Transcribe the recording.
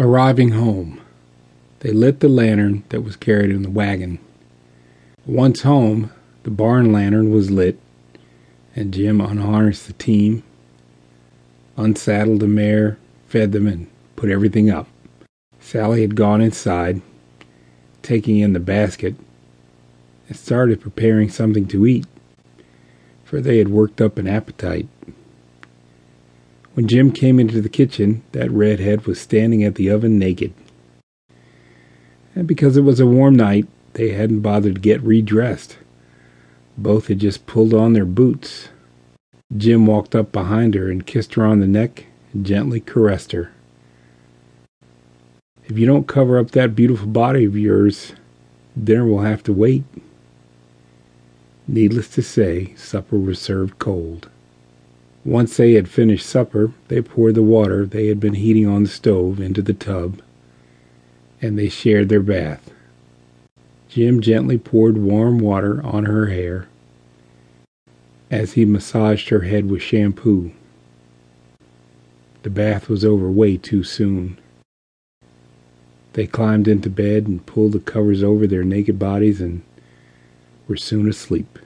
Arriving home, they lit the lantern that was carried in the wagon. Once home, the barn lantern was lit, and Jim unharnessed the team, unsaddled the mare, fed them, and put everything up. Sally had gone inside, taking in the basket, and started preparing something to eat, for they had worked up an appetite. When Jim came into the kitchen, that redhead was standing at the oven naked. And because it was a warm night, they hadn't bothered to get redressed. Both had just pulled on their boots. Jim walked up behind her and kissed her on the neck and gently caressed her. If you don't cover up that beautiful body of yours, dinner will have to wait. Needless to say, supper was served cold. Once they had finished supper, they poured the water they had been heating on the stove into the tub, and they shared their bath. Jim gently poured warm water on her hair as he massaged her head with shampoo. The bath was over way too soon. They climbed into bed and pulled the covers over their naked bodies and were soon asleep.